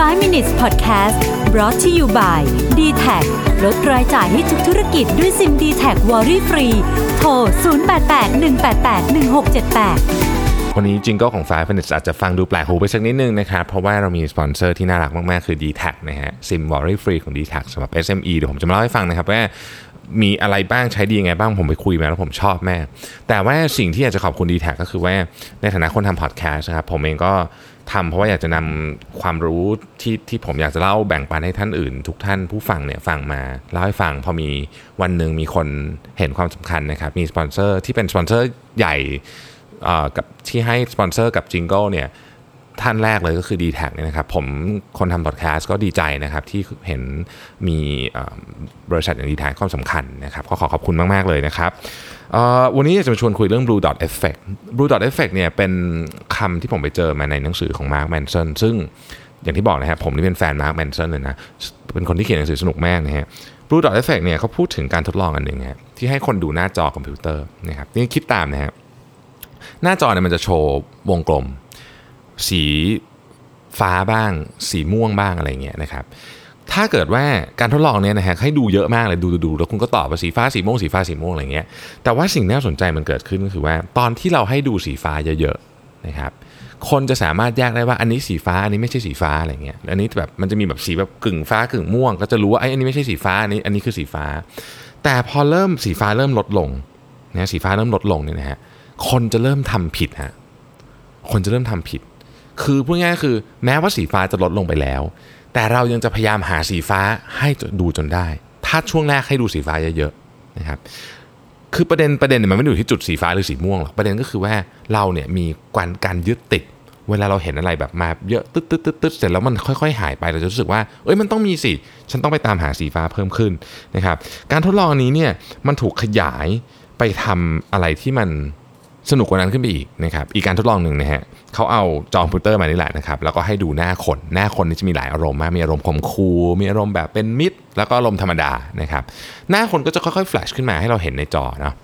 5 minutes podcast brought to you by d t แทลดรายจ่ายให้ทุกธุรกิจด้วยซิม d t แทวอรี่ฟรีโทร 0881881678 วันนี้ jingle ของ 5 minutes อาจจะฟังดูแปลกหูไปสักนิดนึงนะครับ เพราะว่าเรามีสปอนเซอร์ที่น่ารักมาก ๆ คือ dtac นะฮะซิม Worry Free ของ dtac สำหรับ SME เดี๋ยวผมจะมาเล่าให้ฟังนะครับว่า มีอะไรบ้างใช้ดียังไงบ้างผมไปคุยมาแล้วผมชอบมาก แต่ว่าสิ่งที่อยากจะขอบคุณ dtac ก็คือว่าในฐานะคนทำพอดแคสต์นะครับผมเองก็ทำเพราะว่าอยากจะนำความรู้ที่ที่ผมอยากจะเล่าแบ่งปันให้ท่านอื่น ทุกท่านผู้ฟังเนี่ยฟังมาเล่าให้ฟังพอมีวันหนึ่งมีคนเห็นความสำคัญนะครับมีสปอนเซอร์ที่เป็นสปอนเซอร์ใหญ่เอ่อกับที่ให้สปอนเซอร์กับ Jingle เนี่ย ท่านแรกเลยก็คือ d t แทเนี่ยนะครับผมคนทำพอดแคสต์ก็ดีใจนะครับที่เห็นมีบริษัทอย่าง d t แทความสำคัญนะครับก็ขอขอบคุณมาก ๆ เลยนะครับวันนี้จะมาชวนคุยเรื่อง blue dot effect blue dot effect เนี่ยเป็นคำที่ผมไปเจอมาในหนังสือของ Mark Manson ซึ่งอย่างที่บอกนะครับผมนี่เป็นแฟน Mark Manson เลยนะ เป็นคนที่เขียนหนังสือสนุกมากนะฮะ Blue Dot Effect เนี่ยเขาพูดถึงการทดลองอันหนึ่งฮะที่ให้คนดูหน้าจอคอมพิวเตอร์นะครับนี่คิดตามนะฮะหน้าจอเนี่ยมันจะโชว์วงกลม สีฟ้าบ้าง สีม่วงบ้างอะไรเงี้ยนะครับถ้าเกิดว่าการทดลองเนี่ยนะฮะให้ดูเยอะมากเลยดูดูแล้วคุณก็ตอบว่าสีฟ้าสีม่วงสีฟ้าสีม่วงอะไรเงี้ยแต่ว่าสิ่งน่าสนใจมันเกิดขึ้นก็คือว่า ตอนที่เราให้ดูสีฟ้าเยอะๆนะครับคนจะสามารถแยกได้ว่าอันนี้สีฟ้าอันนี้ไม่ใช่สีฟ้าอะไรเงี้ยอันนี้แบบมันจะมีแบบสีแบบกึ่งฟ้ากึ่งม่วง ก็จะรู้ว่าไอ้อันนี้ไม่ใช่สีฟ้าอันนี้อันนี้คือสีฟ้า แต่พอเริ่มสีฟ้าเริ่มลดลงนะสีฟ้าเริ่มลดลงเนี่ยนะฮะคนจะเริ่มทำผิดฮะคนจะเริ่มทำผิด คือพูดง่ายๆคือแม้ว่าสีฟ้าจะลดลงไปแล้ว แต่เรายังจะพยายามหาสีฟ้าให้ดูจนได้ ถ้าช่วงแรกให้ดูสีฟ้าเยอะๆนะครับคือประเด็นประเด็นเนี่ยมันไม่ได้อยู่ที่จุดสีฟ้าหรือสีม่วงหรอกประเด็นก็คือว่าเราเนี่ยมีการการยึดติด เวลาเราเห็นอะไรแบบมาเยอะตึ๊ดตึ๊ดตึ๊ดตึ๊ดเสร็จแล้วมันค่อยๆ หายไปเราจะรู้สึกว่าเอ้ยมันต้องมีสิฉันต้องไปตามหาสีฟ้าเพิ่มขึ้นนะครับการทดลองนนี้เนี่ยมันถูกขยายไปทำอะไรที่มัน สนุกกว่านั้นขึ้นไปอีกนะครับอีกการทดลองหนึ่งนะฮะเขาเอาจอคอมพิวเตอร์มานี่แหละนะครับแล้วก็ให้ดูหน้าคนหน้าคนนี่จะมีหลายอารมณ์มากมีอารมณ์ขมคูมีอารมณ์แบบเป็นมิตร แล้วก็อารมณ์ธรรมดานะครับหน้าคนก็จะค่อยๆแฟลชขึ้นมาให้เราเห็นในจอเนาะ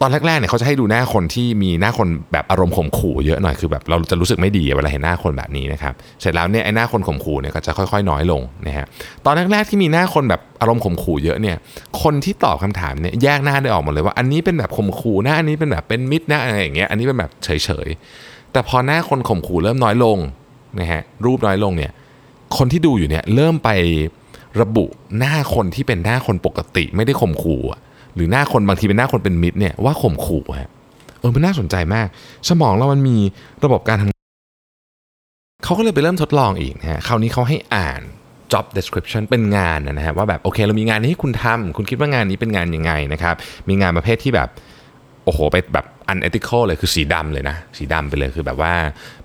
ตอนแรกๆเนี่ยเขาจะให้ดูหน้าคนที่มีหน้าคนแบบอารมณ์ข่มขู่เยอะหน่อยคือแบบเราจะรู้สึกไม่ดีเวลาเห็นหน้าคนแบบนี้นะครับเสร็จแล้วเนี่ยไอ้หน้าคนข่มขู่เนี่ยก็จะค่อยๆ น้อยลงนะฮะตอนแรกๆที่มีหน้าคนแบบอารมณ์ข่มขู่เยอะเนี่ยคนที่ตอบคำถามเนี่ยแยกหน้าได้ออกหมดเลยว่าอันนี้เป็นแบบข่มขู่หน้าอันนี้เป็นแบบเป็นมิตรหน้าอะไรอย่างเงี้ยอันนี้เป็นแบบเฉยๆแต่พอหน้าคนข่มขู่เริ่มน้อยลงนะฮะรูปน้อยลงเนี่ยคนที่ดูอยู่เนี่ยเริ่มไประบุหน้าคนที่เป็นหน้าคนปกติไม่ได้ข่มขู่อะ หรือหน้าคนบางทีเป็นหน้าคนเป็นมิตรเนี่ยว่าข่มขู่ฮะเออมันน่าสนใจมาก สมองเรามันมีระบบการทำเขาก็เลยไปเริ่มทดลองอีกนะฮะคราวนี้เขาให้อ่าน job description เป็นงานนะฮะว่าแบบโอเคเรามีงานนี้ให้คุณทำคุณคิดว่างานนี้เป็นงานยังไงนะครับ มีงานประเภทที่แบบโอ้โหไปแบบ unethical เลยคือสีดำเลยนะ สีดำไปเลยคือแบบว่า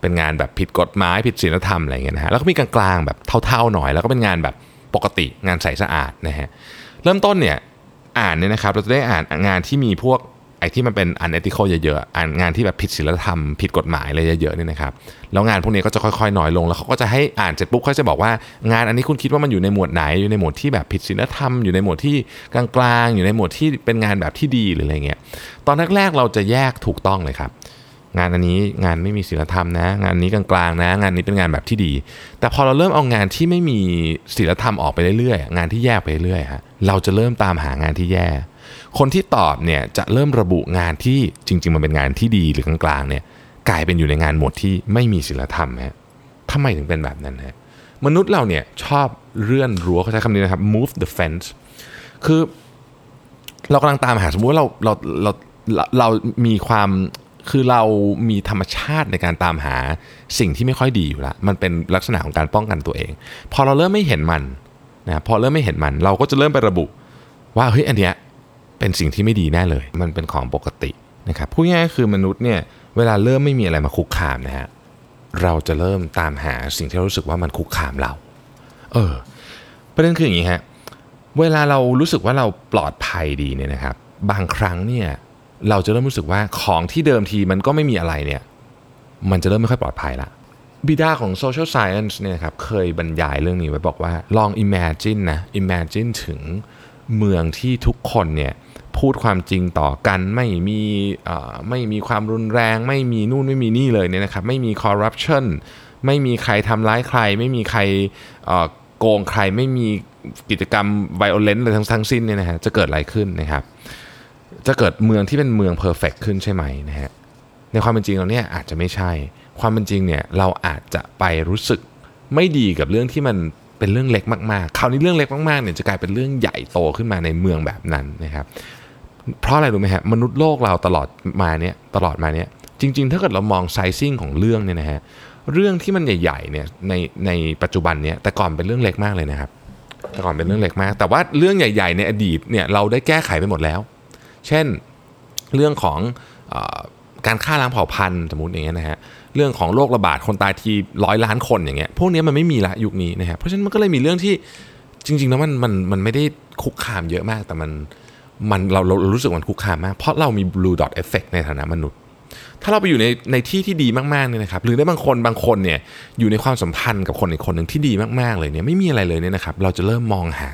เป็นงานแบบผิดกฎหมายผิดศีลธรรมอะไรเงี้ยนะฮะแล้วก็มีกลางๆแบบเท่าๆหน่อย แล้วก็เป็นงานแบบปกติงานใสสะอาดนะฮะเริ่มต้นเนี่ย อ่านเนี่ยนะครับเราจะได้อ่านงานที่มีพวกไอ้ที่มันเป็นอันเอติคอลเยอะๆอ่านงานที่แบบผิดศีลธรรมผิดกฎหมายอะไรเยอะๆเนี่ยนะครับแล้วงานพวกนี้ก็จะค่อยๆน้อยลงแล้วเขาก็จะให้อ่านเสร็จปุ๊บเขาจะบอกว่างานอันนี้คุณคิดว่ามันอยู่ในหมวดไหนอยู่ในหมวดที่แบบผิดศีลธรรมอยู่ในหมวดที่กลางๆ อยู่ในหมวดที่เป็นงานแบบที่ดีหรืออะไรเงี้ยตอนแรกๆเราจะแยกถูกต้องเลยครับ งานอันนี้งานไม่มีศีลธรรมนะ งานนี้กลางๆนะ งานนี้เป็นงานแบบที่ดี แต่พอเราเริ่มเอางานที่ไม่มีศีลธรรมออกไปเรื่อยๆงานที่แยกไปเรื่อยๆฮะเราจะเริ่มตามหางานที่แย่ คนที่ตอบเนี่ยจะเริ่มระบุงานที่จริง ๆ มันเป็นงานที่ดีหรือกลางๆเนี่ยกลายเป็นอยู่ในงานหมวดที่ไม่มีศีลธรรมฮะทำไมถึงเป็นแบบนั้นฮะมนุษย์เราเนี่ยชอบเลื่อนรั้วเขาใช้คำนี้นะครับ move the fence คือเรากำลังตามหาสมมติว่าเราเราเราเราเรามีความ คือเรามีธรรมชาติในการตามหาสิ่งที่ไม่ค่อยดีอยู่แล้วมันเป็นลักษณะของการป้องกันตัวเอง พอเราเริ่มไม่เห็นมันนะพอเริ่มไม่เห็นมัน เราก็จะเริ่มไประบุ ว่าเฮ้ยอันเนี้ยเป็นสิ่งที่ไม่ดีแน่เลย มันเป็นของปกตินะครับพูดง่ายๆคือมนุษย์เนี่ยเวลาเริ่มไม่มีอะไรมาคุกคามนะฮะเราจะเริ่มตามหาสิ่งที่เรารู้สึกว่ามันคุกคามเรา เออประเด็นคืออย่างนี้ฮะเวลาเรารู้สึกว่าเราปลอดภัยดีเนี่ยนะครับ บางครั้งเนี่ย เราจะเริ่มรู้สึกว่าของที่เดิมทีมันก็ไม่มีอะไรเนี่ยมันจะเริ่มไม่ค่อยปลอดภัยละบิดาของ social science เนี่ยครับเคยบรรยายเรื่องนี้ไว้บอกว่าลอง imagine นะ imagine ถึงเมืองที่ทุกคนเนี่ยพูดความจริงต่อกันไม่มีไม่มีความรุนแรง ไม่มีนู่นไม่มีนี่เลยเนี่ยนะครับไม่มี corruption ไม่มีใครทำร้ายใคร ไม่มีใครโกงใครไม่มีกิจกรรมไวโอเลนต์อะไรทั้งทั้งสิ้นเนี่ยนะฮะจะเกิดอะไรขึ้นนะครับ จะเกิดเมืองที่เป็นเมืองเพอร์เฟกขึ้นใช่ไหมนะฮะในความเป็นจริงเราเนี่ยอาจจะไม่ใช่ ความเป็นจริงเนี่ยเราอาจจะไปรู้สึกไม่ดีกับเรื่องที่มันเป็นเรื่องเล็กมากๆ คราวนี้เรื่องเล็กมากๆเนี่ยจะกลายเป็นเรื่องใหญ่โตขึ้นมาในเมืองแบบนั้นนะครับ เพราะอะไรรู้ไหมฮะมนุษย์โลกเราตลอดมาเนี่ยตลอดมาเนี่ยจริง ๆ ถ้าเกิดเรามองไซซิ่งของเรื่องเนี่ยนะฮะเรื่องที่มันใหญ่ๆเนี่ยในในปัจจุบันเนี่ยแต่ก่อนเป็นเรื่องเล็กมากเลยนะครับแต่ก่อนเป็นเรื่องเล็กมาก แต่ว่าเรื่องใหญ่ ๆ ในอดีตเนี่ยเราได้แก้ไขไปหมดแล้ว เช่นเรื่องของอการฆ่าล้างเผ่าพันธุ์สมมติอย่างเงี้ยนะฮะเรื่องของโรคระบาดคนตายทีร้อยล้านคนอย่างเงี้ยพวกนี้มันไม่มีละยุคนี้นะฮะเพราะฉะนั้นมันก็เลยมีเรื่องที่จริงๆแล้วมันมันมันไม่ได้คุกคามเยอะมากแต่มันมันเราเราเรารู้สึกมันคุกคามมาก เพราะเรามี blue dot effect ในฐานะมนุษย์ ถ้าเราไปอยู่ในในที่ที่ดีมากๆเนี่ยนะครับหรือได้บางคนบางคนเนี่ยอยู่ในความสัมพันธ์กับคนอีกคนหนึ่งที่ดีมากๆเลยเนี่ยไม่มีอะไรเลยเนี่ยนะครับเราจะเริ่มมองหา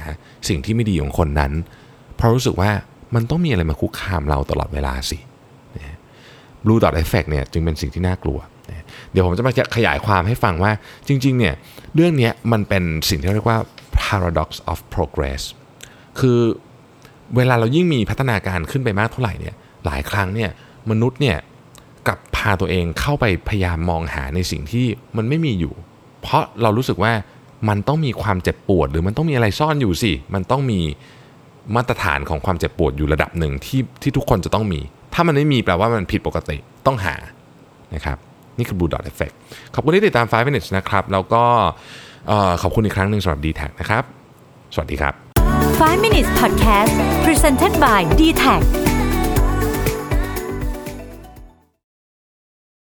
สิ่งที่ไม่ดีของคนนั้น เพราะรู้สึกว่า มันต้องมีอะไรมาคุกคามเราตลอดเวลาสิ Blue Dot Effect เนี่ยจึงเป็นสิ่งที่น่ากลัว เดี๋ยวผมจะมาขยายความให้ฟังว่าจริงๆเนี่ยเรื่องนี้มันเป็นสิ่งที่เรียกว่า paradox of progress คือเวลาเรายิ่งมีพัฒนาการขึ้นไปมากเท่าไหร่เนี่ยหลายครั้งเนี่ยมนุษย์เนี่ยกลับพาตัวเองเข้าไปพยายามมองหาในสิ่งที่มันไม่มีอยู่ เพราะเรารู้สึกว่ามันต้องมีความเจ็บปวด หรือมันต้องมีอะไรซ่อนอยู่สิ มันต้องมี มาตรฐานของความเจ็บปวดอยู่ระดับหนึ่งที่ที่ทุกคนจะต้องมี ถ้ามันไม่มีแปลว่ามันผิดปกติต้องหานะครับนี่คือ Blue Dot Effect ขอบคุณที่ติดตาม 5 minutes นะครับ แล้วก็ขอบคุณอีกครั้งหนึ่งสำหรับ d t แทนะครับ สวัสดีครับ 5 minutes podcast presented by d t แท